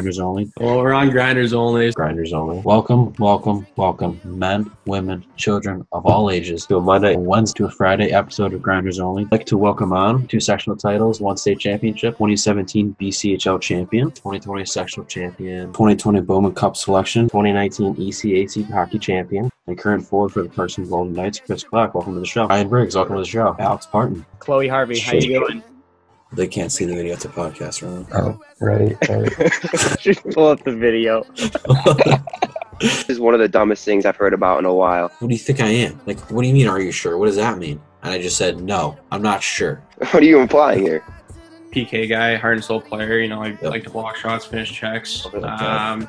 Grinders Only. Well, we're on grinders only. Grinders Only. Welcome, welcome, welcome, men, women, children of all ages to a Monday, Wednesday, to a Friday episode of Grinders Only. I'd like to welcome on two sectional titles, one state championship, 2017 BCHL champion, 2020 sectional champion, 2020 Bowman Cup selection, 2019 ECAC hockey champion, and current forward for the Clarkson Golden Knights, Chris Clark. Welcome to the show. Ryan Briggs, welcome to the show. Alex Parton. Chloe Harvey, how you doing? They can't see the video. It's a podcast, right? Oh, right. right. Just pull up the video. This is one of the dumbest things I've heard about in a while. What do you think I am? Like, what do you mean, are you sure? What does that mean? And I just said, no, I'm not sure. What are you implying here? PK guy, heart and soul player. You know, I Yep. like to block shots, finish checks. Love it like that. Um,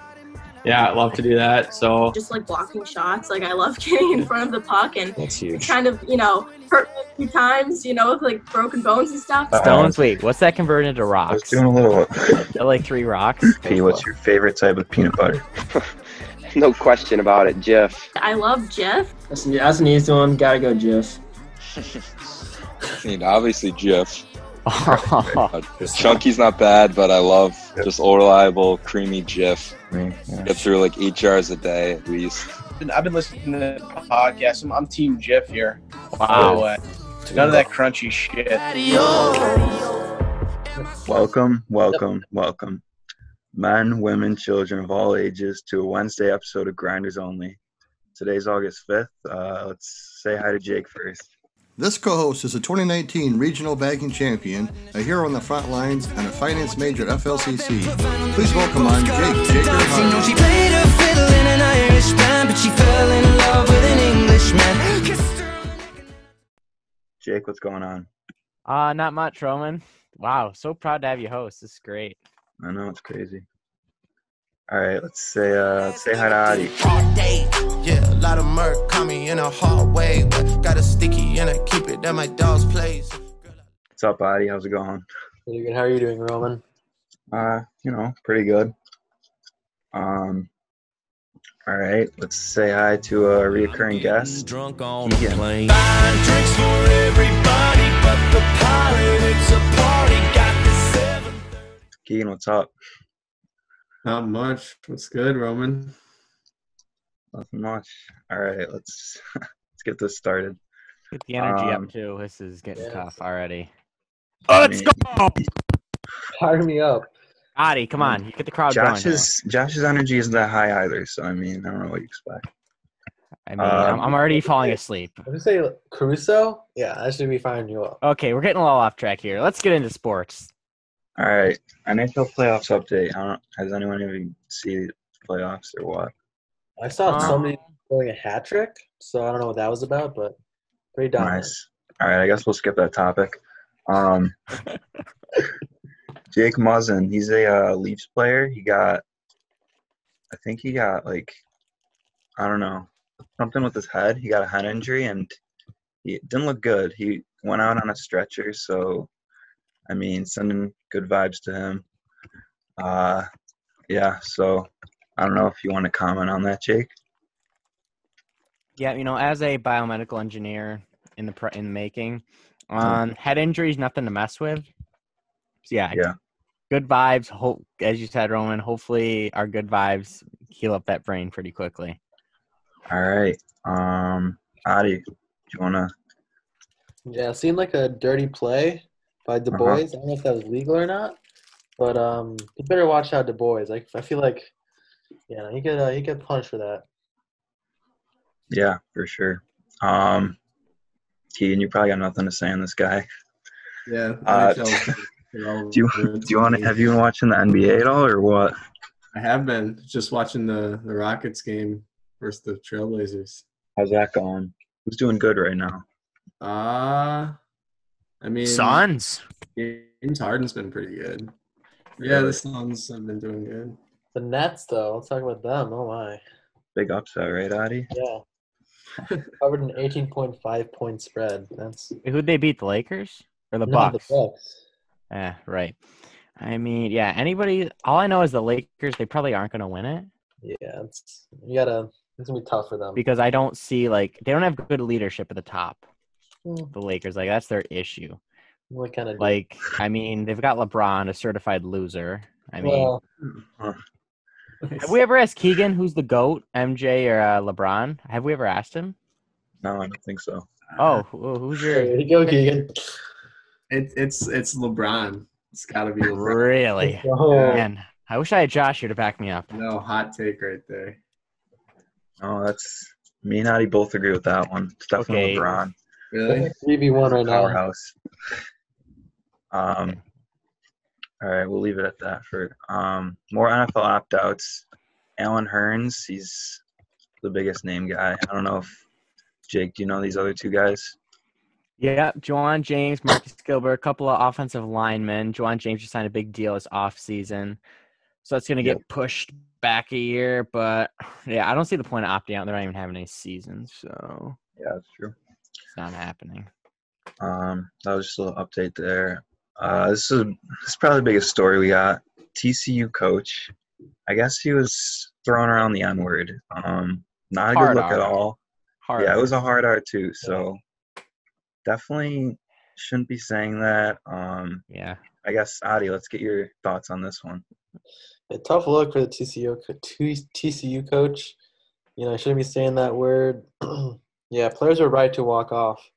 yeah, I love to do that. So just like blocking shots. Like I love getting in front of the puck and That's huge. kind of, you know, hurt me a few times, you know, with like broken bones and stuff. Uh-oh. Stones, wait, what's that converted into I was rocks? doing a little. Uh, like three rocks? P, what's your favorite type of peanut butter? No question about it, Jeff. I love Jeff. That's, that's an easy one. Gotta go, Jeff. I mean, obviously, Jif. Oh, Uh, Chunky's not bad, but I love just reliable, creamy Jif. Yeah. Get through like eight jars a day at least. I've been listening to the podcast. I'm, I'm Team Jif here. wow. So, uh, none of that crunchy shit. Welcome, welcome, welcome. Men, women, children of all ages to a Wednesday episode of Grinders Only. Today's August 5th. Uh, let's say hi to Jake first. This co-host is a 2019 regional banking champion, a hero on the front lines, and a finance major at FLCC. Please welcome on Jake Jaker Hunt. She played a fiddle in an Irish band, but she fell in love with an Englishman. Jake, what's going on? Uh, not much, Roman. Wow, so proud to have you host. This is great. I know it's crazy. All right, let's say uh, let's say hi to Adi. Lot of murk caught me in a hard way, but got a sticky and I keep it at my dog's place. What's up, buddy? How's it going? Pretty good. How are you doing, Roman? Uh, you know, pretty good. Um, all right, let's say hi to a reoccurring guest. Drunk on Keegan. plane. Buying drinks for everybody, but the pilot, it's a party. Got the seven. Keegan, what's up? not much. What's good, Roman? Nothing much. All right, let's let's get this started. Get the energy Um, up too. This is getting yes. tough already. Let's mean, go, Fire me up. Adi. Come on, you get the crowd going. here. Josh's Josh's energy isn't that high either, so I mean, I don't know what you expect. I mean, I'm, um, I'm already falling asleep. I would say Caruso. Yeah, that should be firing you up. Okay, we're getting a little off track here. Let's get into sports. All right, NHL playoffs update. I don't. Has anyone even seen the playoffs or what? I saw Um, somebody doing a hat trick, so I don't know what that was about, but pretty dominant. Nice. All right, I guess we'll skip that topic. Um, Jake Muzzin, he's a uh, Leafs player. He got, I think he got like, I don't know, something with his head. He got a head injury and he didn't look good. He went out on a stretcher, so I mean, sending good vibes to him. Uh, yeah. So I don't know if you want to comment on that, Jake. Yeah, you know, as a biomedical engineer in the pr- in the making, um, head injuries nothing to mess with. So yeah, Yeah. good vibes. Hope, as you said, Roman. Hopefully, our good vibes heal up that brain pretty quickly. All right. Um, Adi, do you want to? Yeah, it seemed like a dirty play by Du Uh-huh. I don't know if that was legal or not, but um, you better watch out, Dubois. Like I feel like, yeah, he could uh, he could punish for that. Yeah, for sure. Um, Keaton, you probably got nothing to say on this guy. Yeah. Uh, NHL, they're all Do you do you want to have you been watching the NBA at all or what? I have been just watching the the Rockets game versus the Trailblazers. How's that going? Who's doing good right now? Uh I mean, Suns. James Harden's been pretty good. Yeah, the Suns have been doing good. The Nets, though, let's talk about them. Oh my, Big upset, right, Adi? yeah, covered an 18.5 point spread. That's Who'd they beat? The Lakers or the no, Bucks? the Bucks. Yeah, right. I mean, yeah. Anybody? All I know is the Lakers. They probably aren't going to win it Yeah, it's you gotta. It's gonna be tough for them. because I don't see like they don't have good leadership at the top. Hmm. The Lakers, like that's their issue. What kind of Like, I mean, they've got LeBron, a certified loser. I mean, Well, Huh. have we ever asked Keegan who's the goat, MJ or uh, LeBron? Have we ever asked him? No, I don't think so. Oh, who- who's your there you go, Keegan. It, it's it's LeBron. It's got to be LeBron. really? Oh, Man, I wish I had Josh here to back me up. No hot take right there. Oh, that's me and Adi both agree with that one. It's definitely Okay. LeBron. Really? three v one right now. Powerhouse. Um, all right, we'll leave it at that for um, more NFL opt outs. Allen Hurns, he's the biggest name guy. I don't know if Jake, do you know these other two guys? Yeah, Ja'Wuan James, Marcus Gilbert, a couple of offensive linemen. Ja'Wuan James just signed a big deal this offseason. So it's going to get pushed back a year. But yeah, I don't see the point of opting out. They're not even having any seasons. So Yeah, that's true. it's not happening. Um, that was just a little update there. Uh, this is this is probably the biggest story we got. TCU coach, I guess he was throwing around the N word. Um, not a Hard good look at all. Hard. Yeah, it was a hard R too. So definitely shouldn't be saying that. Um, Yeah. I guess Adi, let's get your thoughts on this one. A tough look for the TCU TCU coach. You know, I shouldn't be saying that word. yeah, players are right to walk off.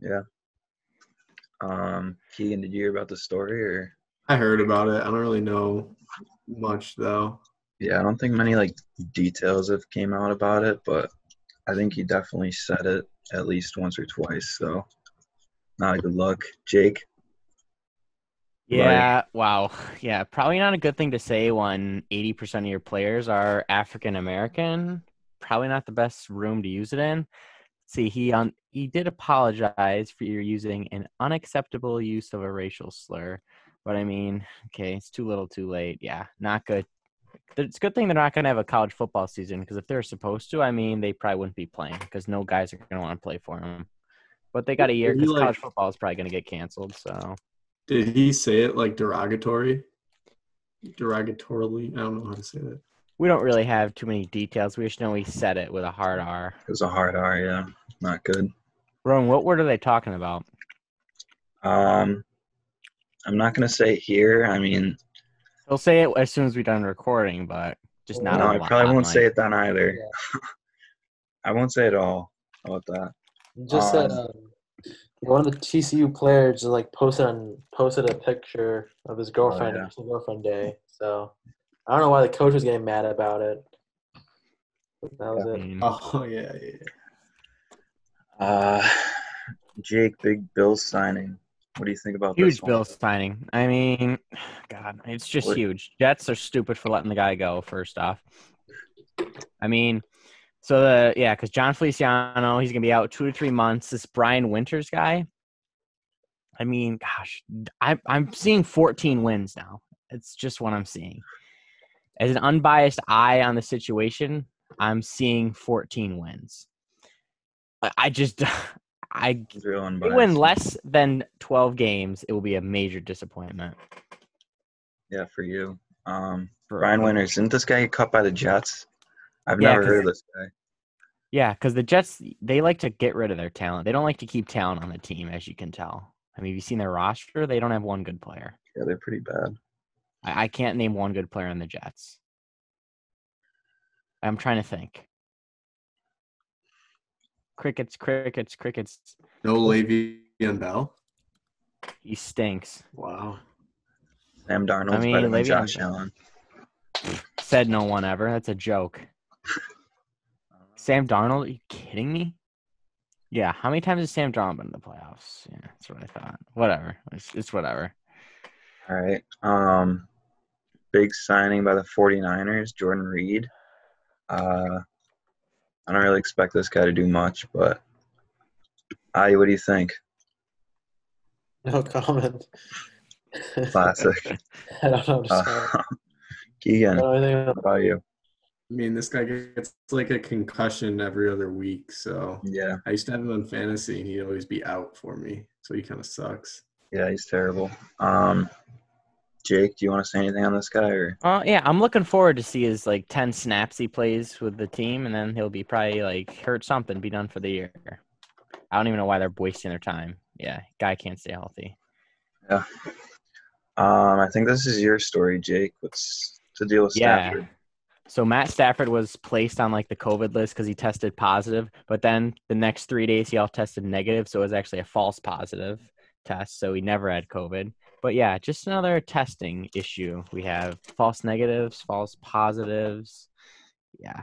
Yeah. Um, Keegan, did you hear about the story or? I heard about it. I don't really know much though. Yeah, I don't think many like details have came out about it, but I think he definitely said it at least once or twice. So not a good look. Jake, Yeah. Wow. Yeah. Probably not a good thing to say when 80% of your players are African American. Probably not the best room to use it in. See, he on he did apologize for your using an unacceptable use of a racial slur. But I mean, okay, it's too little, too late. Yeah, not good. It's a good thing they're not going to have a college football season because if they're supposed to, I mean, they probably wouldn't be playing because no guys are going to want to play for them. But they got a year because like- college football is probably going to get canceled. So Did he say it like derogatory? Derogatorily? I don't know how to say that. We don't really have too many details. We just know he said it with a hard R. it was a hard R. Yeah, not good. Rowan, what word are they talking about? Um, I'm not gonna say it here. I mean, They'll say it as soon as we're done recording, but just not. no, I the probably won't say it then either. I won't say it all. About that? Just said Um, um, one of the TCU players like posted on posted a picture of his girlfriend yeah. girlfriend day. So I don't know why the coach was getting mad about it. But that was I it. Oh yeah, yeah. Uh, Jake, big Bill signing. What do you think about huge bill signing. I mean, God, it's just What- huge. Jets are stupid for letting the guy go. First off, I mean, so the yeah, because Jon Feliciano, he's gonna be out two to three months. This Brian Winters guy. I mean, gosh, I, I'm seeing 14 wins now. It's just what I'm seeing. As an unbiased eye on the situation, I'm seeing 14 wins. I, just, I It's real if we unbiased. win less than 12 games, it will be a major disappointment. Yeah, for you. Um, For, Brian Winters, didn't this guy get cut by the Jets? I've Yeah, never heard of this guy. Yeah, because the Jets, they like to get rid of their talent. They don't like to keep talent on the team, as you can tell. I mean, have you seen their roster? They don't have one good player. Yeah, they're pretty bad. I, I can't name one good player on the Jets. I'm trying to think. Crickets, crickets, crickets. No Le'Veon Bell. He stinks. Wow. Sam Darnold's I mean, better than Le'Veon Josh Allen. Said no one ever. That's a joke. Sam Darnold? Are you kidding me? Yeah. How many times has Sam Darnold been in the playoffs? Yeah, that's what I thought. Whatever. It's, it's whatever. All right. Um, big signing by the 49ers, Jordan Reed. Uh, I don't really expect this guy to do much, but I. what do you think? No comment. Classic. I don't know. I'm just Uh. Keegan, I don't know anything what about- about you? I mean, this guy gets like a concussion every other week. So Yeah, I used to have him on fantasy, and he'd always be out for me. So he kind of sucks. yeah, he's terrible. Um, Jake, do you want to say anything on this guy or? Uh, yeah, I'm looking forward to see his like 10 snaps he plays with the team, and then he'll be probably like hurt something, be done for the year. I don't even know why they're wasting their time. Yeah, guy can't stay healthy. Yeah. Um, I think this is your story, Jake. What's to deal with Yeah. Stafford? So Matt Stafford was placed on like the COVID list because he tested positive, but then the next three days he all tested negative, so it was actually a false positive test. So he never had COVID. But yeah, just another testing issue. We have false negatives, false positives. Yeah,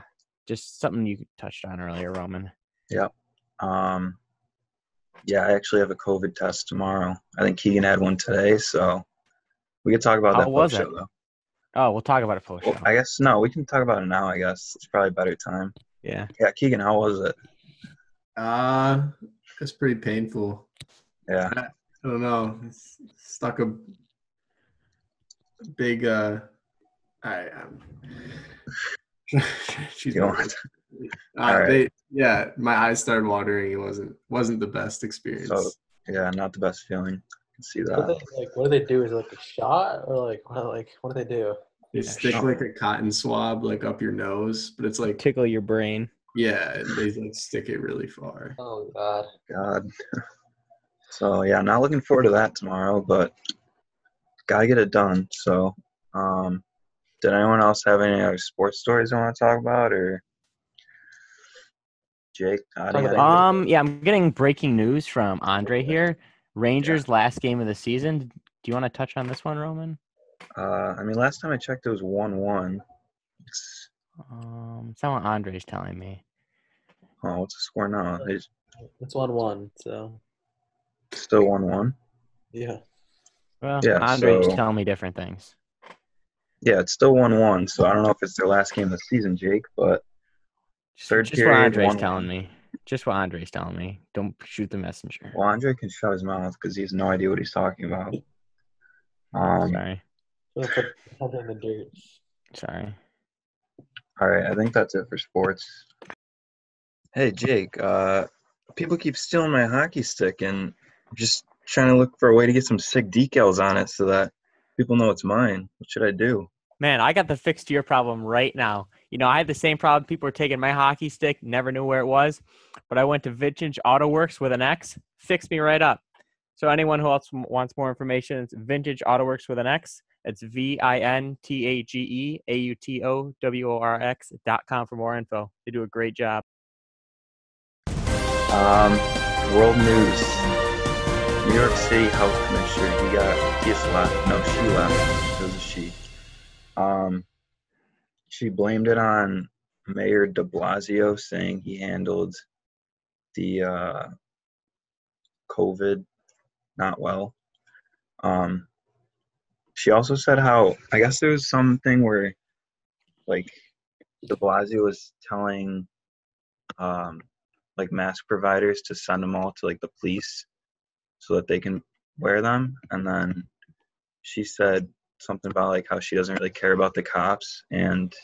just something you touched on earlier, Roman. Yep. Um, yeah, I actually have a COVID test tomorrow. I think Keegan had one today, so we could talk about How that was post it? show though. Oh, we'll talk about it post Well. I guess no, we can talk about it now. I guess it's probably a better time. Yeah. Yeah, Keegan, how was it? Uh, it's pretty painful. Yeah. I, I don't know. It's stuck a, a big. uh I. Um, she's You don't uh, All right. they, yeah, my eyes started watering. It wasn't wasn't the best experience. So yeah, not the best feeling. I can see What that. they, like, what do they do? Is it like a shot or like what? Like what do they do? They Yeah, stick sure. like a cotton swab like up your nose, but it's like Tickle your brain. yeah, they like stick it really far. Oh God. God. So yeah, not looking forward to that tomorrow, but gotta get it done. So, um, did anyone else have any other sports stories they want to talk about, or Jake? Adi, Talk about- anything? Um, yeah, I'm getting breaking news from Andre here. Rangers last game of the season. Do you want to touch on this one, Roman? Uh, I mean, last time I checked, it was one-one. It's Um, it's not what Andre's telling me. oh, what's the score now? It's It's one one. So still one-one. yeah. Well, Yeah, Andre's so- telling me different things. Yeah, it's still one-one. So I don't know if it's their last game of the season, Jake, but Just, Third just what Andre's 1-1. telling me. Just what Andre's telling me. Don't shoot the messenger. well, Andre can shut his mouth because he has no idea what he's talking about. Um, Sorry. Gonna put something in the dirt. Sorry. All right, I think that's it for sports. Hey, Jake, uh, people keep stealing my hockey stick, and I'm just trying to look for a way to get some sick decals on it so that people know it's mine. What should I do? Man, I got the fix to your problem right now. You know, I had the same problem. People were taking my hockey stick, never knew where it was. But I went to Vintage Auto Works with an X, fixed me right up. So anyone who else wants more information, it's Vintage Auto Works with an X. It's V I N T A G E A U T O W O R X dot com for more info. They do a great job. Um, world news. New York City Health Commissioner, he got, he left. No, she left. It was a she. Um, she blamed it on Mayor de Blasio, saying he handled the uh, COVID not well. Um, she also said how, I guess there was something where, like, de Blasio was telling, um, like mask providers to send them all to like the police so that they can wear them and then she said something about like how she doesn't really care about the cops and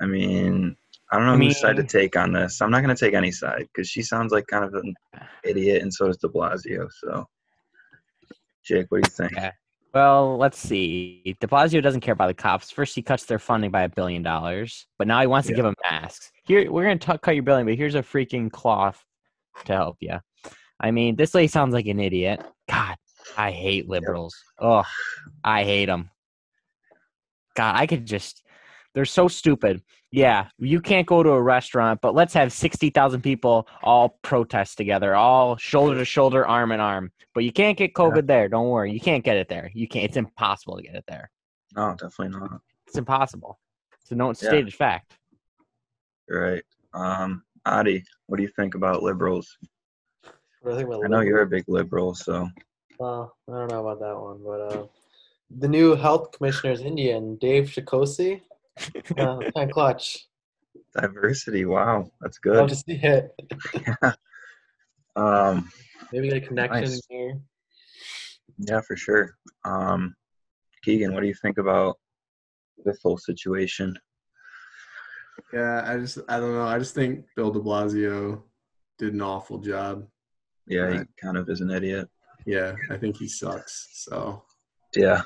i mean i don't know I whose side to take on this i'm not going to take any side because she sounds like kind of an idiot and so does de blasio so jake what do you think Yeah. Well, let's see. De Blasio doesn't care about the cops. First, he cuts their funding by a billion dollars, but now he wants to give them masks. Here, we're gonna t- cut your billing, but here's a freaking cloth to help you. I mean, this lady sounds like an idiot. God, I hate liberals. Oh, I hate them. God, I could just. They're so stupid. Yeah, you can't go to a restaurant, but let's have 60,000 people all protest together, all shoulder to shoulder, arm in arm. But you can't get COVID there. Don't worry. You can't get it there. You can't. It's impossible to get it there. no definitely not It's impossible. It's a known Yeah. stated fact. you're right um adi what do you think about liberals I think about i know you're a big liberal so Well, I don't know about that one, but uh, the new health commissioner is Indian, Dave Chokshi. Uh, kind of clutch. diversity wow that's good. Love good to see it. yeah. um Maybe get a connection Nice. here. Yeah, for sure. Um, Keegan, what do you think about this whole situation? Yeah, I just I don't know. I just think Bill De Blasio did an awful job. Yeah, he kind of is an idiot. Yeah, I think he sucks. So Yeah.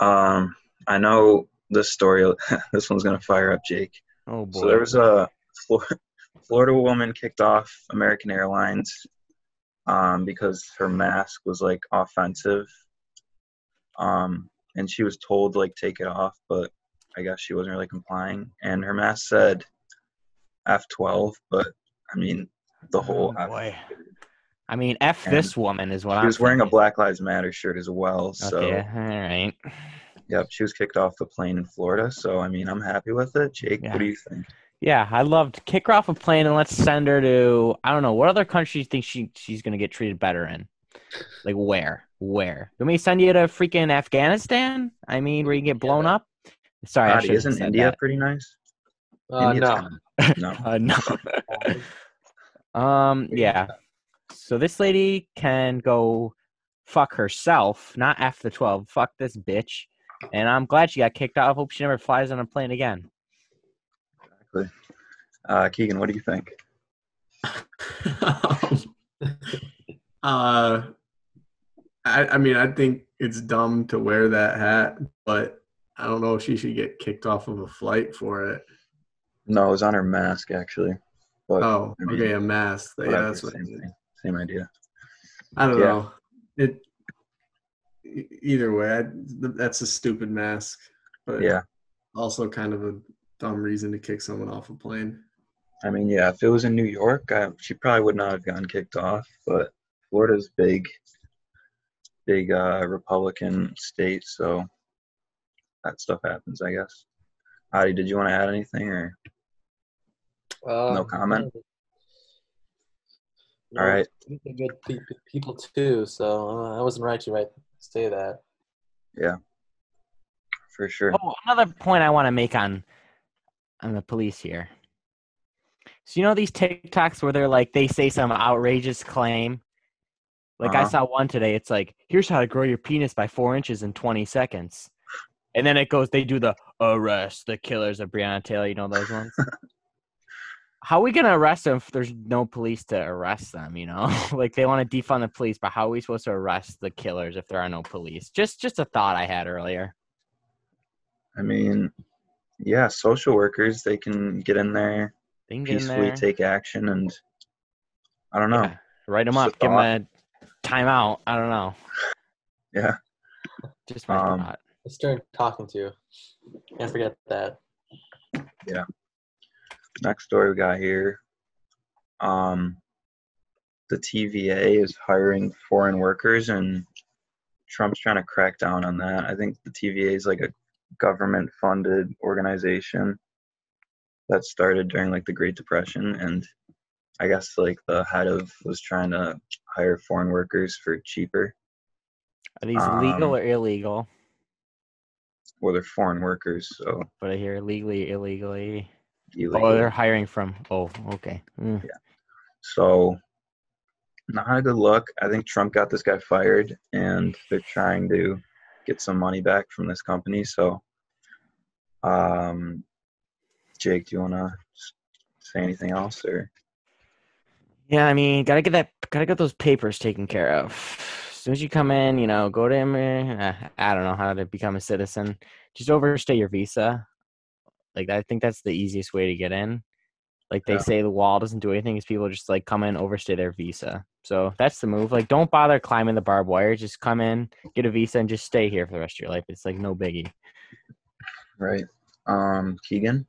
Um, I know this story. this one's gonna fire up Jake. Oh boy. So there was a Florida woman kicked off American Airlines um, because her mask was like offensive Um, and she was told like take it off, but I guess she wasn't really complying. And her mask said F12, but I mean the whole. Oh, boy. I mean, F And this woman is what She I'm was wearing a. Black Lives Matter shirt as well, so Okay, all right. yep, she was kicked off the plane in Florida. So I mean, I'm happy with it. Jake, Yeah. what do you think? Yeah, I loved kick her off a plane and let's send her to I don't know what other country you think she she's gonna get treated better in. Like where? Where? Let me send you to freaking Afghanistan? I mean, where you get blown up? Sorry, I should isn't said India that. pretty nice? Uh, no. kinda- no. Uh, no. um. Yeah. So this lady can go fuck herself, not F the twelve. Fuck this bitch. And I'm glad she got kicked out. I hope she never flies on a plane again. Exactly. Uh, Keegan, what do you think? uh, I, I mean, I think it's dumb to wear that hat, but I don't know if she should get kicked off of a flight for it. No, it was on her mask actually. But Oh, I mean, okay, a mask. Yeah, that's what. same thing, same idea. I don't Yeah. know. It. Either way, I, that's a stupid mask. But Yeah. also kind of a dumb reason to kick someone off a plane. I mean, yeah, if it was in New York, I, she probably would not have gotten kicked off. But Florida's big, big uh, Republican state, so that stuff happens, I guess. Adi, did you want to add anything, or Uh, no comment? No, All right. these are good pe- pe- people too, so uh, I wasn't right to right say that. Yeah, for sure. Oh, another point I want to make on on the police here. So you know these TikToks where they're like they say some outrageous claim. Like I Uh-huh. saw one today. It's like, here's how to grow your penis by four inches in 20 seconds, and then it goes. They do the arrest the killers of Breonna Taylor. You know those ones. how are we gonna arrest them if there's no police to arrest them? You know, like they want to defund the police, but how are we supposed to arrest the killers if there are no police? Just just a thought I had earlier. I mean, yeah, social workers they can get in there, They can get in peacefully there. take action, and I don't know. Yeah. Write them Just up. Give them thought. a timeout. I don't know. Yeah. Just my Um, thought. It's Stern talking to you. Can't forget that. Yeah. Next story we got here. Um, the TVA is hiring foreign workers, and Trump's trying to crack down on that. I think the TVA is like a government-funded organization that started during like the Great Depression, and I guess like the head of was trying to hire foreign workers for cheaper. Are these legal um, or illegal? Well, they're foreign workers, so But I hear legally, illegally. Illegal. Oh, they're hiring from. Oh, okay. Mm. So, not a good look. I think Trump got this guy fired, and they're trying to get some money back from this company. So, um, Jake, do you want to say anything else, or Yeah, I mean, gotta get that, gotta get those papers taken care of. As soon as you come in, you know, go to immig- uh, I don't know how to become a citizen. Just overstay your visa. Like I think that's the easiest way to get in. Like they Yeah. say, the wall doesn't do anything. Is people just like come in, overstay their visa. So that's the move. Like, don't bother climbing the barbed wire. Just come in, get a visa, and just stay here for the rest of your life. It's like no biggie. right? Um, Keegan,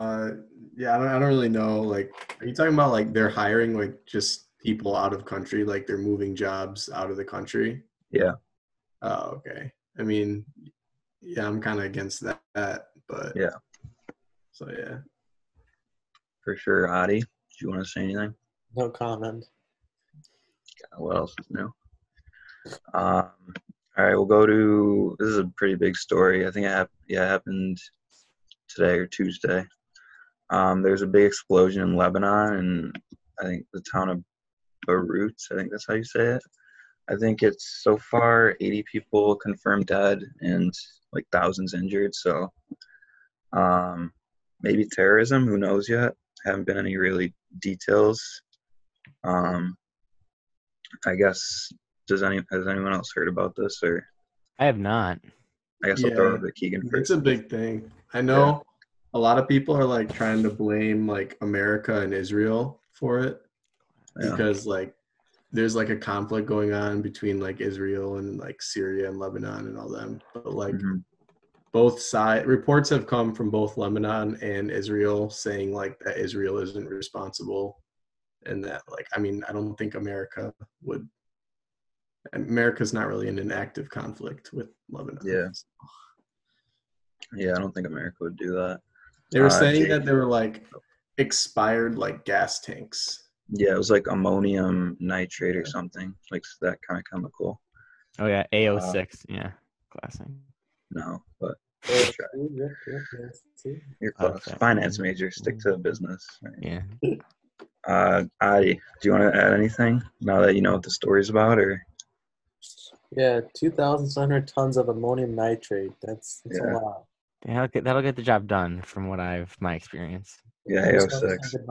Uh, yeah, I don't, I don't really know. Like, are you talking about like they're hiring like just people out of country, like they're moving jobs out of the country? yeah, Oh, okay. I mean, yeah, I'm kind of against that, but Yeah. So yeah, for sure. Adi, do you want to say anything? No comment. What else is new? Um, all right, we'll go to. This is a pretty big story. I think it hap- yeah, it happened today or Tuesday. Um, there's a big explosion in Lebanon, and I think the town of Beirut. I think that's how you say it. I think it's so far 80 people confirmed dead and like thousands injured. So um, maybe terrorism. Who knows yet? Haven't been any really details. Um, I guess does any has anyone else heard about this or I have not. I guess I'll throw it over to Keegan first. it's a big thing. I know a lot of people are like trying to blame like America and Israel for it Yeah. because like there's like a conflict going on between like Israel and like Syria and Lebanon and all them. But like Mhm. both side reports have come from both Lebanon and Israel saying like that Israel isn't responsible and that like I mean I don't think America would America's not really in an active conflict with Lebanon. Yeah. Yeah, I don't think America would do that. They were Uh, saying that they were like expired like gas tanks. Yeah, it was like ammonium nitrate or something, like that kind of chemical. Oh yeah, AO6. yeah, classic. No, but Yeah, yeah, yeah, yeah, see? you're close. Okay. Finance major, stick to the business. right? Yeah. Uh, Adi, do you want to add anything now that you know what the story's about, or Yeah, 2,700 tons of ammonium nitrate. That's, that's Yeah. a lot. That'll get, that'll get the job done, from what I've my experience. yeah, Just AO6? wanna send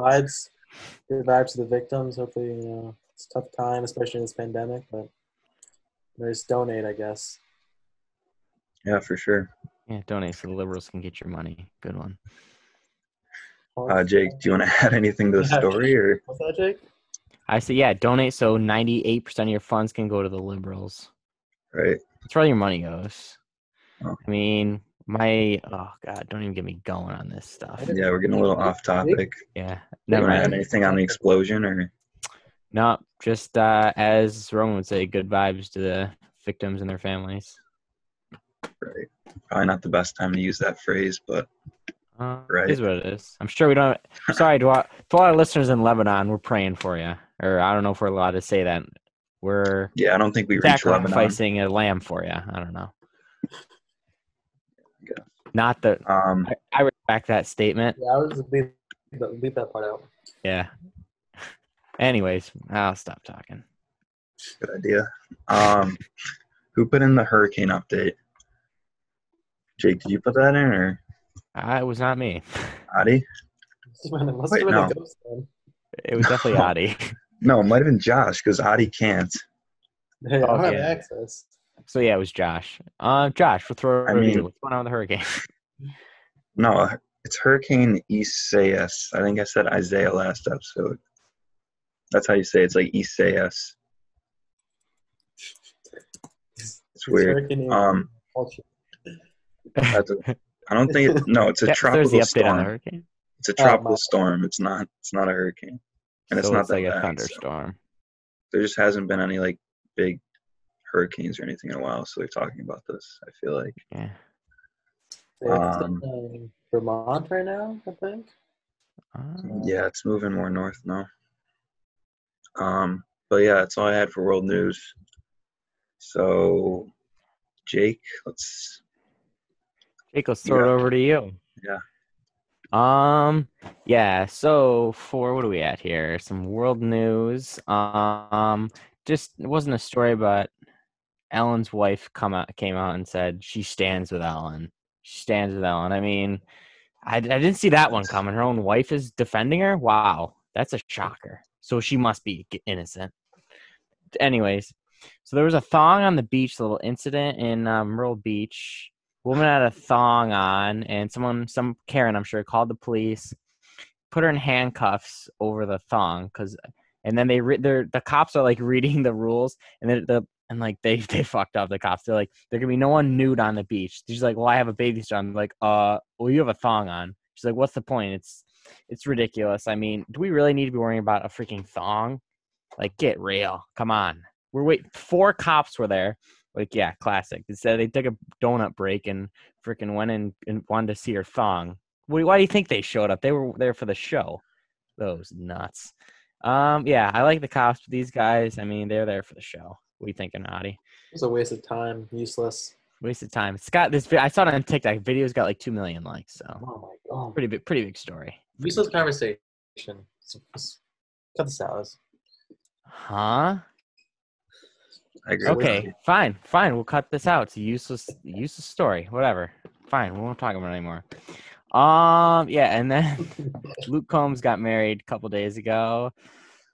Good vibes. To the victims. Hopefully, you know, it's a tough time, especially in this pandemic, but just donate, I guess. Yeah, for sure. Yeah, donate so the liberals can get your money. Good one. Uh, Jake, do you want to add anything to the Yeah. story, or What's that, Jake? I say yeah, donate so 98% of your funds can go to the liberals. right? That's where all your money goes. Oh. I mean, my oh god, don't even get me going on this stuff. Yeah, we're getting a little off topic. Yeah, never want to mind. anything on the explosion, or No, just uh, as Roman would say, good vibes to the victims and their families. right? Probably not the best time to use that phrase, but Uh, Right. is what it is. I'm sure we don't. Sorry to our, to all our listeners in Lebanon. We're praying for you, or I don't know if we're allowed to say that. We're yeah, I don't think we reach Lebanon. sacrificing a lamb for you. I don't know. Yeah. Not that Um, I, I respect that statement. Yeah, I was just leave, leave that part out. Yeah. Anyways, I'll stop talking. good idea. Um, who put in the hurricane update? Jake, did you put that in, or Uh, it was not me. Adi? It must Wait, have been no. a ghost then. It was definitely No. Adi. No, it might have been Josh because Adi can't. Hey, I don't have Okay. access. So yeah, it was Josh. Uh, Josh, we'll throw it I mean- you. What's going on with the hurricane? No, it's Hurricane Isaias. I think I said Isaiah last episode. That's how you say it. It's like Isaias. It's weird. Hurricane Um, culture. that's don't think. It, no, it's a Yeah, there's the tropical update on the storm. hurricane. It's a Oh, tropical storm. It's not. It's not a hurricane, and it's not it's that like a bad, so thunderstorm. There just hasn't been any like big hurricanes or anything in a while, so they're talking about this. I feel like. Yeah. Yeah, it's Um, in Vermont right now, I think. Uh, Yeah, it's moving more north now. Um, but yeah, that's all I had for world news. So, Jake, let's. Jake, let's You throw it over to you. Yeah. Um. Yeah. So for what are we at here? Some world news. Um. Just it wasn't a story, but Ellen's wife come out came out and said she stands with Ellen. She stands with Ellen. I mean, I, I didn't see that one coming. Her own wife is defending her. Wow, that's a shocker. So she must be innocent. Anyways, so there was a thong on the beach, little incident in um, Myrtle Beach. Woman had a thong on, and someone, some Karen, I'm sure, called the police, put her in handcuffs over the thong, because, and then they, re- the cops are like reading the rules, and then the and like they they fucked up the cops. They're like, there can be no one nude on the beach. She's like, well, I have a baby suit. I'm like, uh, well, you have a thong on. She's like, what's the point? It's it's ridiculous. I mean, do we really need to be worrying about a freaking thong? Like, get real. Come on. We're wait. Four cops were there. Like, yeah, classic. Said they took a donut break and freaking went in and wanted to see her thong. Why why do you think they showed up? They were there for the show. Those nuts. Um, yeah, I like the cops, but these guys, I mean, they're there for the show. What are you thinking, Adi? It was a waste of time, useless. Waste of time. It's this. vi- I saw it on TikTok. Video's got like two million likes, so Oh my god. pretty big, pretty big story. Useless conversation. It's- it's- Cut this out. Huh? I agree. Okay, fine, fine. We'll cut this out. It's a useless, useless story. Whatever. Fine. We won't talk about it anymore. Um, yeah, and then Luke Combs got married a couple days ago.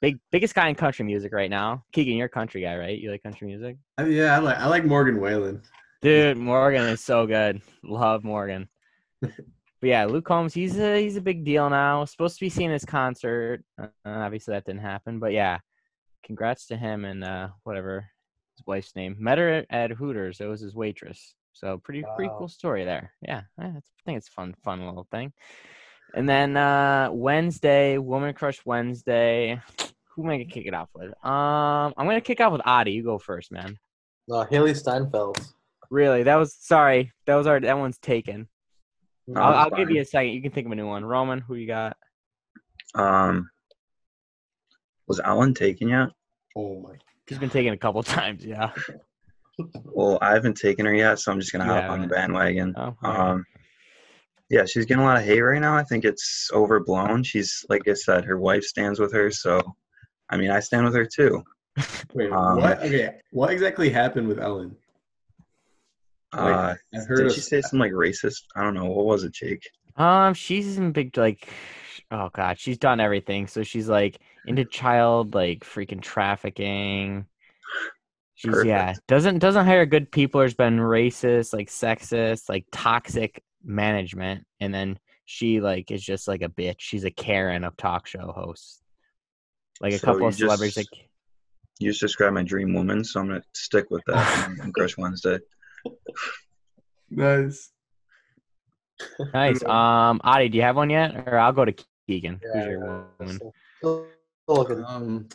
Big, biggest guy in country music right now. Keegan, you're a country guy, right? You like country music, Uh, Yeah, I like I like Morgan Wallen. dude? Morgan is so good. Love Morgan. But yeah, Luke Combs, he's a he's a big deal now. Supposed to be seeing his concert. Uh, obviously, that didn't happen. But yeah, congrats to him and uh, whatever his wife's name. Met her at, Hooters. It was his waitress. So pretty pretty cool story there. Yeah, I I think it's fun fun little thing. And then uh, Wednesday, Woman Crush Wednesday. Who am I gonna kick it off with? Um, I'm gonna kick off with Adi. You go first, man. No, Hailee Steinfeld. Really? That was sorry. That was our that one's taken. No, I'll, I'll give you a second. You can think of a new one. Roman, who you got? Um, was Ellen taken yet? Oh my. He's been taken a couple times. Yeah. Well, I haven't taken her yet, so I'm just gonna You hop on the bandwagon. Oh, all right. Um, yeah, she's getting a lot of hate right now. I think it's overblown. She's like I said, her wife stands with her, so I mean, I stand with her too. Wait, Um, what? Okay, what exactly happened with Ellen? Like, Uh, I've heard did of she say something like racist? I don't know. What was it, Jake? Um, she's in big like, oh god, she's done everything. So she's like into child like freaking trafficking. She's yeah, doesn't doesn't hire good people. Has been racist, like sexist, like toxic management, and then she like is just like a bitch. She's a Karen of talk show hosts. Like a So couple you of celebrities, just- like You just described my dream woman, so I'm gonna stick with that on Crush Wednesday. Nice. nice. Um, Adi, do you have one yet, or I'll go to Keegan. Who's your Yeah, woman? so- Um,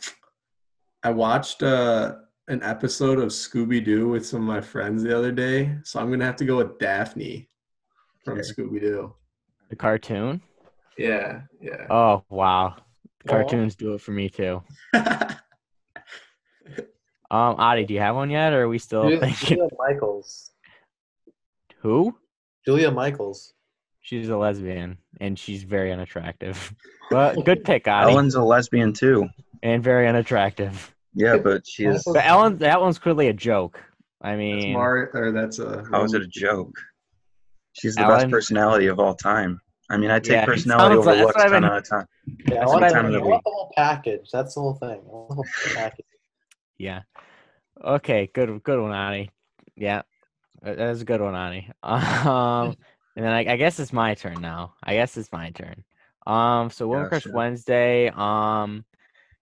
I watched uh, an episode of Scooby Doo with some of my friends the other day, so I'm gonna have to go with Daphne from Okay. Scooby Doo. The cartoon. Yeah, yeah. Oh wow, cartoons do it for me too. Um, Adi, do you have one yet, or are we still Julia, thinking Julia Michaels. who? Julia Michaels. She's a lesbian and she's very unattractive. But good pick, Adi, Ellen's a lesbian too. and very unattractive. Yeah, but she is. But Ellen, that one's clearly a joke. I That's mean, Mar- or that's a. How is it a joke? She's the best personality of all time. I mean, I take Yeah, personality over like- that's looks what I've ten of ten. Yeah, I want, what the, I've I been- want the whole package. That's the whole thing. The whole package. yeah. Okay, good, good one, Adi. Yeah, that that was a good one, Adi. Um, and then I, I guess it's my turn now. I guess it's my turn. Um, so Woman Yeah, Crush sure. Wednesday. Um,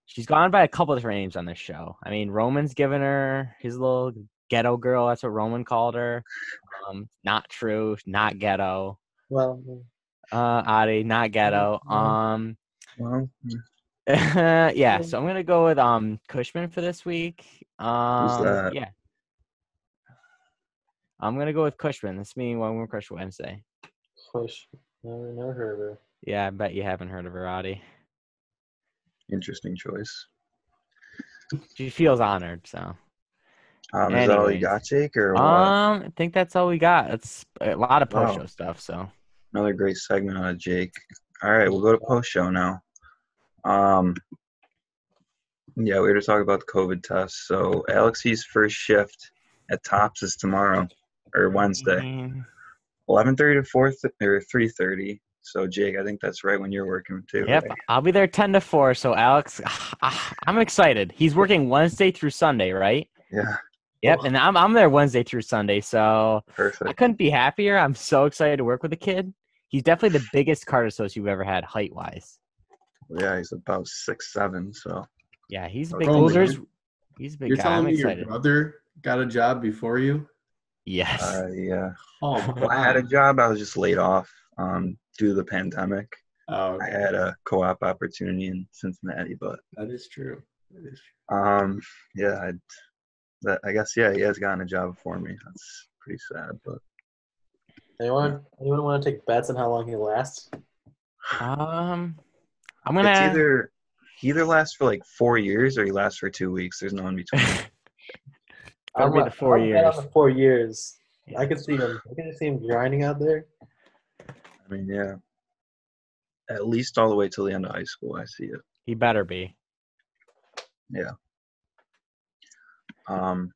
she's gone by a couple of different names on this show. I mean, Roman's given her his little ghetto girl. That's what Roman called her. Um, not true. Not ghetto. Well, Uh, Adi, not ghetto. Um, Well, yeah. So I'm gonna go with um Cushman for this week. Um, that? yeah. I'm gonna go with Cushman. This meeting Woman Crush Wednesday. push. Never, never heard of her. Yeah, I bet you haven't heard of her, Adi. interesting choice. She feels honored, so. Um, is that all you got, Jake, or what? Um, I think that's all we got. It's a lot of post Wow. show stuff. So Another great segment out of Jake. All right, we'll go to post show now. Um, yeah, we were to talk about the COVID test. So Alex's first shift at Tops is tomorrow or Wednesday, Mm, eleven thirty to four th- or three thirty. So Jake, I think that's right when you're working too. Yep, right? I'll be there ten to four. So Alex, I'm excited. He's working Wednesday through Sunday, right? Yeah, Yep, and I'm I'm there Wednesday through Sunday. So Perfect. I couldn't be happier. I'm so excited to work with the kid. He's definitely the biggest card associate you've ever had height wise. Yeah, he's about six seven. So Yeah, he's a Oh, big. man. Losers. He's a big You're guy. telling I'm me excited. your brother got a job before you? Yes. uh, yeah, Oh, well, I had a job. I was just laid off um, due to the pandemic. Oh, I had a co-op opportunity in Cincinnati, but that is true. That is true. Um, yeah, I'd, that I guess yeah, he has gotten a job for me. That's pretty sad, but Anyone? Anyone want to take bets on how long he lasts? Um, I'm gonna. It's either he either lasts for like four years or he lasts for two weeks. There's no in between. Better be I'm- the four I'll years. the four years. I could see him. I could see him grinding out there. I mean, yeah, at least all the way till the end of high school. I see it. He better be. Yeah. Um,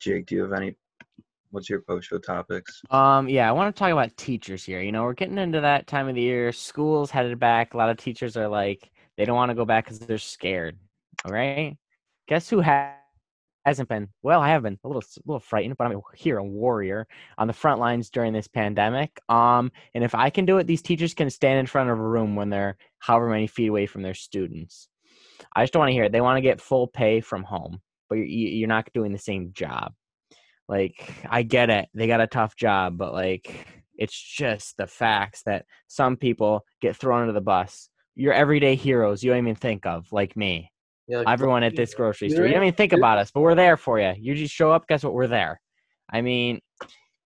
Jake, do you have any? What's your post show topics? Um, yeah, I want to talk about teachers here. You know, we're getting into that time of the year. School's headed back. A lot of teachers are like, they don't want to go back because they're scared. All right. Guess who has? hasn't been? Well, I have been a little, a little frightened, but I'm here, a warrior on the front lines during this pandemic. Um, and if I can do it, these teachers can stand in front of a room when they're however many feet away from their students. I just don't want to hear it. They want to get full pay from home, but you're, you're not doing the same job. Like, I get it. They got a tough job, but like, it's just the facts that some people get thrown under the bus. Your everyday heroes you don't even think of, like me. Yeah, like, Everyone at this grocery store. You don't even think about us, but we're there for you. You just show up. Guess what? We're there. I mean,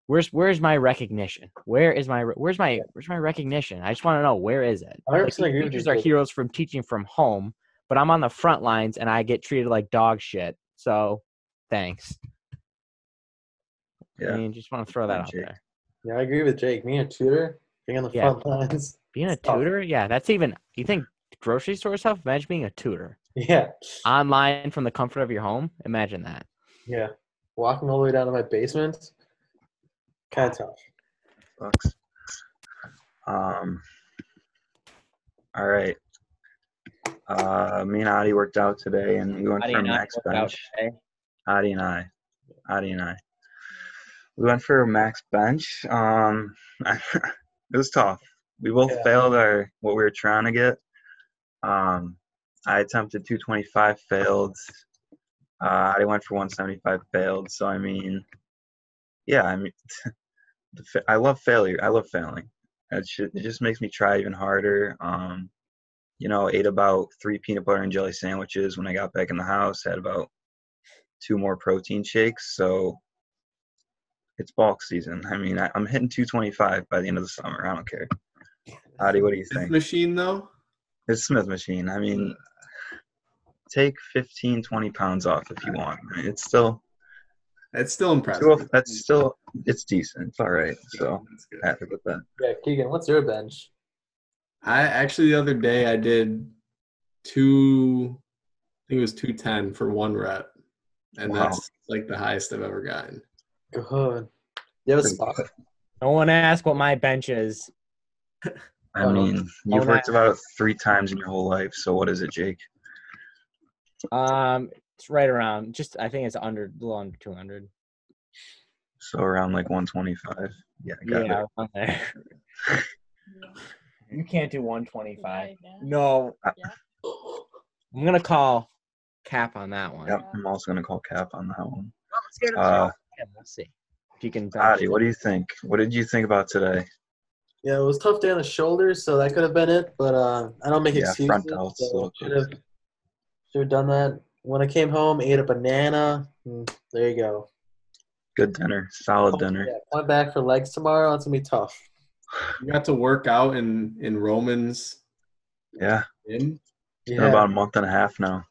where's where's my recognition? Where is my where's my where's my recognition? I just want to know where is it? I 100% Like, these agree with you, teachers are heroes from teaching from home, but I'm on the front lines and I get treated like dog shit. So, thanks. Yeah. I mean, just want to throw that out Jake. there. Yeah, I agree with Jake. Me and tutor being on the Yeah. front lines. Being a It's tough. tutor, yeah, that's even. You think grocery store stuff? Imagine being a tutor Yeah, online from the comfort of your home. Imagine that. yeah. Walking all the way down to my basement, kind of tough. Sucks. Um. All right. Uh, me and Adi worked out today, and we went Adi for and I max out bench. today. Adi and I, Adi and I, we went for a max bench. Um, it was tough. We both Yeah. failed our what we were trying to get. Um, I attempted 225, failed. Uh, I went for 175, failed. So I mean, yeah, I mean, the fa- I love failure. I love failing. It, should, it just makes me try even harder. Um, you know, ate about three peanut butter and jelly sandwiches when I got back in the house. Had about two more protein shakes. So it's bulk season. I mean, I, I'm hitting 225 by the end of the summer. I don't care. Adi, what do you This think? machine though. It's Smith machine. I mean, take 15, 20 pounds off if you want. I mean, it's still It's still impressive. Well, that's still it's decent. It's all right. So happy with that. Yeah, Keegan, what's your bench? I actually the other day I did two. I think it was two ten for one rep, and Wow. that's like the highest I've ever gotten. Good. You have a Pretty spot. good. No one asked what my bench is. I Oh, mean, you've Oh, worked about three times in your whole life. So what is it, Jake? Um, it's right around. Just I think it's under a little under two hundred. So around like 125. Yeah, got Yeah, it. around there. You can't do one twenty five. No. I'm gonna call cap on that one. Yep, I'm also gonna call Cap on that one. Let's get Uh, Yeah, we'll see if you can. Adi, what do you think? What did you think about today? Yeah, it was tough day on the shoulders, so that could have been it. But uh, I don't make Yeah, excuses. front delts, so little should have should have done that. When I came home, ate a banana. Mm, there you go. Good dinner, solid dinner. Yeah, coming back for legs tomorrow. It's gonna be tough. You got to work out in in Romans Yeah, in. Yeah. been about a month and a half now.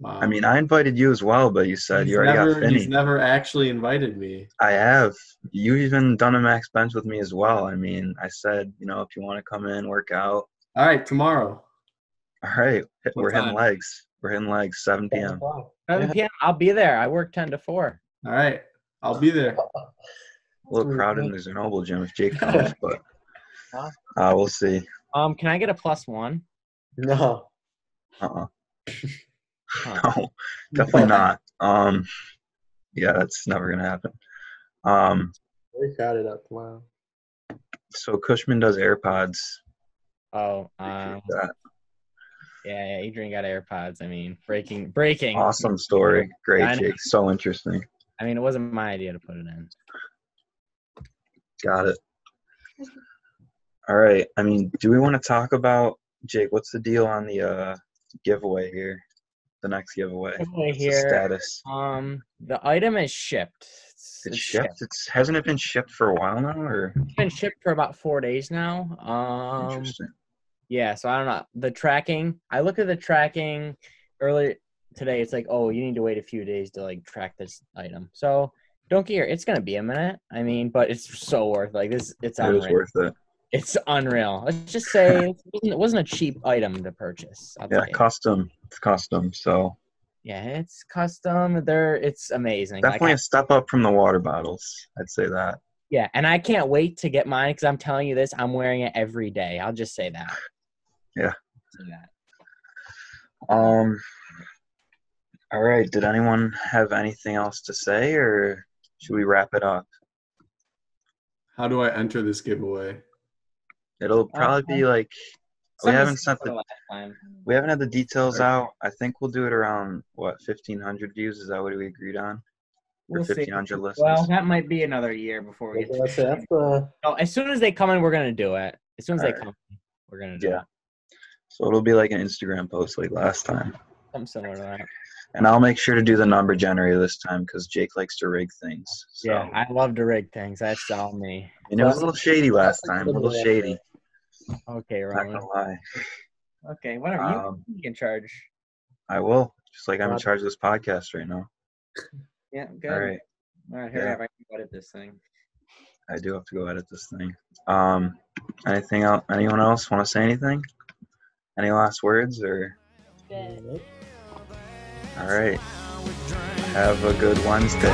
Wow. I mean, I invited you as well, but you said he's you already never, got Finney. he's never actually invited me. I have. You even done a max bench with me as well. I mean, I said, you know, if you want to come in, work out. All right, tomorrow. All right, What we're hitting legs. We're hitting legs. 7 p.m. Seven p.m. I'll be there. I work ten to four. All right, I'll be there. A little crowded in the Grenoble gym if Jake comes, but uh, we'll see. Um, can I get a plus one? No. Uh-uh. Huh. No, definitely not. Um, yeah, that's never gonna happen. Um, Very crowded out tomorrow. so Cushman does AirPods. Oh, um, yeah, yeah. Adrian got AirPods. I mean, breaking, breaking. awesome story. Great, Jake. So interesting. I mean, it wasn't my idea to put it in. Got it. All right. I mean, do we want to talk about Jake? What's the deal on the uh, giveaway here? The next giveaway. Giveaway here. status. Um, the item is shipped. It's, It's it's shipped. It's hasn't it been shipped for a while now, or It's been shipped for about four days now. Um, interesting? yeah. So I don't know the tracking. I look at the tracking earlier today. It's like, oh, you need to wait a few days to like track this item. So don't get your. It's gonna be a minute. I mean, but it's so worth. Like this, it's It was worth it. It's unreal. Let's just say it wasn't, it wasn't a cheap item to purchase. I'll Yeah, custom. It's custom. So Yeah, it's custom. They're it's amazing. Like, definitely I- a step up from the water bottles. I'd say that. yeah, and I can't wait to get mine because I'm telling you this. I'm wearing it every day. I'll just say that. Yeah. Say that. Um. All right. Did anyone have anything else to say, or should we wrap it up? How do I enter this giveaway? It'll oh, probably be like We haven't sent the time. we haven't had the details Right. out. I think we'll do it around what fifteen hundred views. Is that what we agreed on? We'll see. fifteen hundred listeners. Well, that might be another year before we get. That's, To that's the oh, as soon as they come in, we're gonna do it. As soon as they Alright. come, in, we're gonna do Yeah. it. So it'll be like an Instagram post like last time. Something similar to that. And I'll make sure to do the number generator this time because Jake likes to rig things. So, Yeah, I love to rig things. That's all me. and it was a little shady last time. A little shady. Okay, Not gonna lie. Okay, whatever. Um, you, you can charge. I will. Just like I'm in charge of this podcast right now. Yeah, good. All right. All right, here Yeah. I can edit this thing. I do have to go edit this thing. Um, anything else? Anyone else want to say anything? Any last words or? All right. Have a good Wednesday.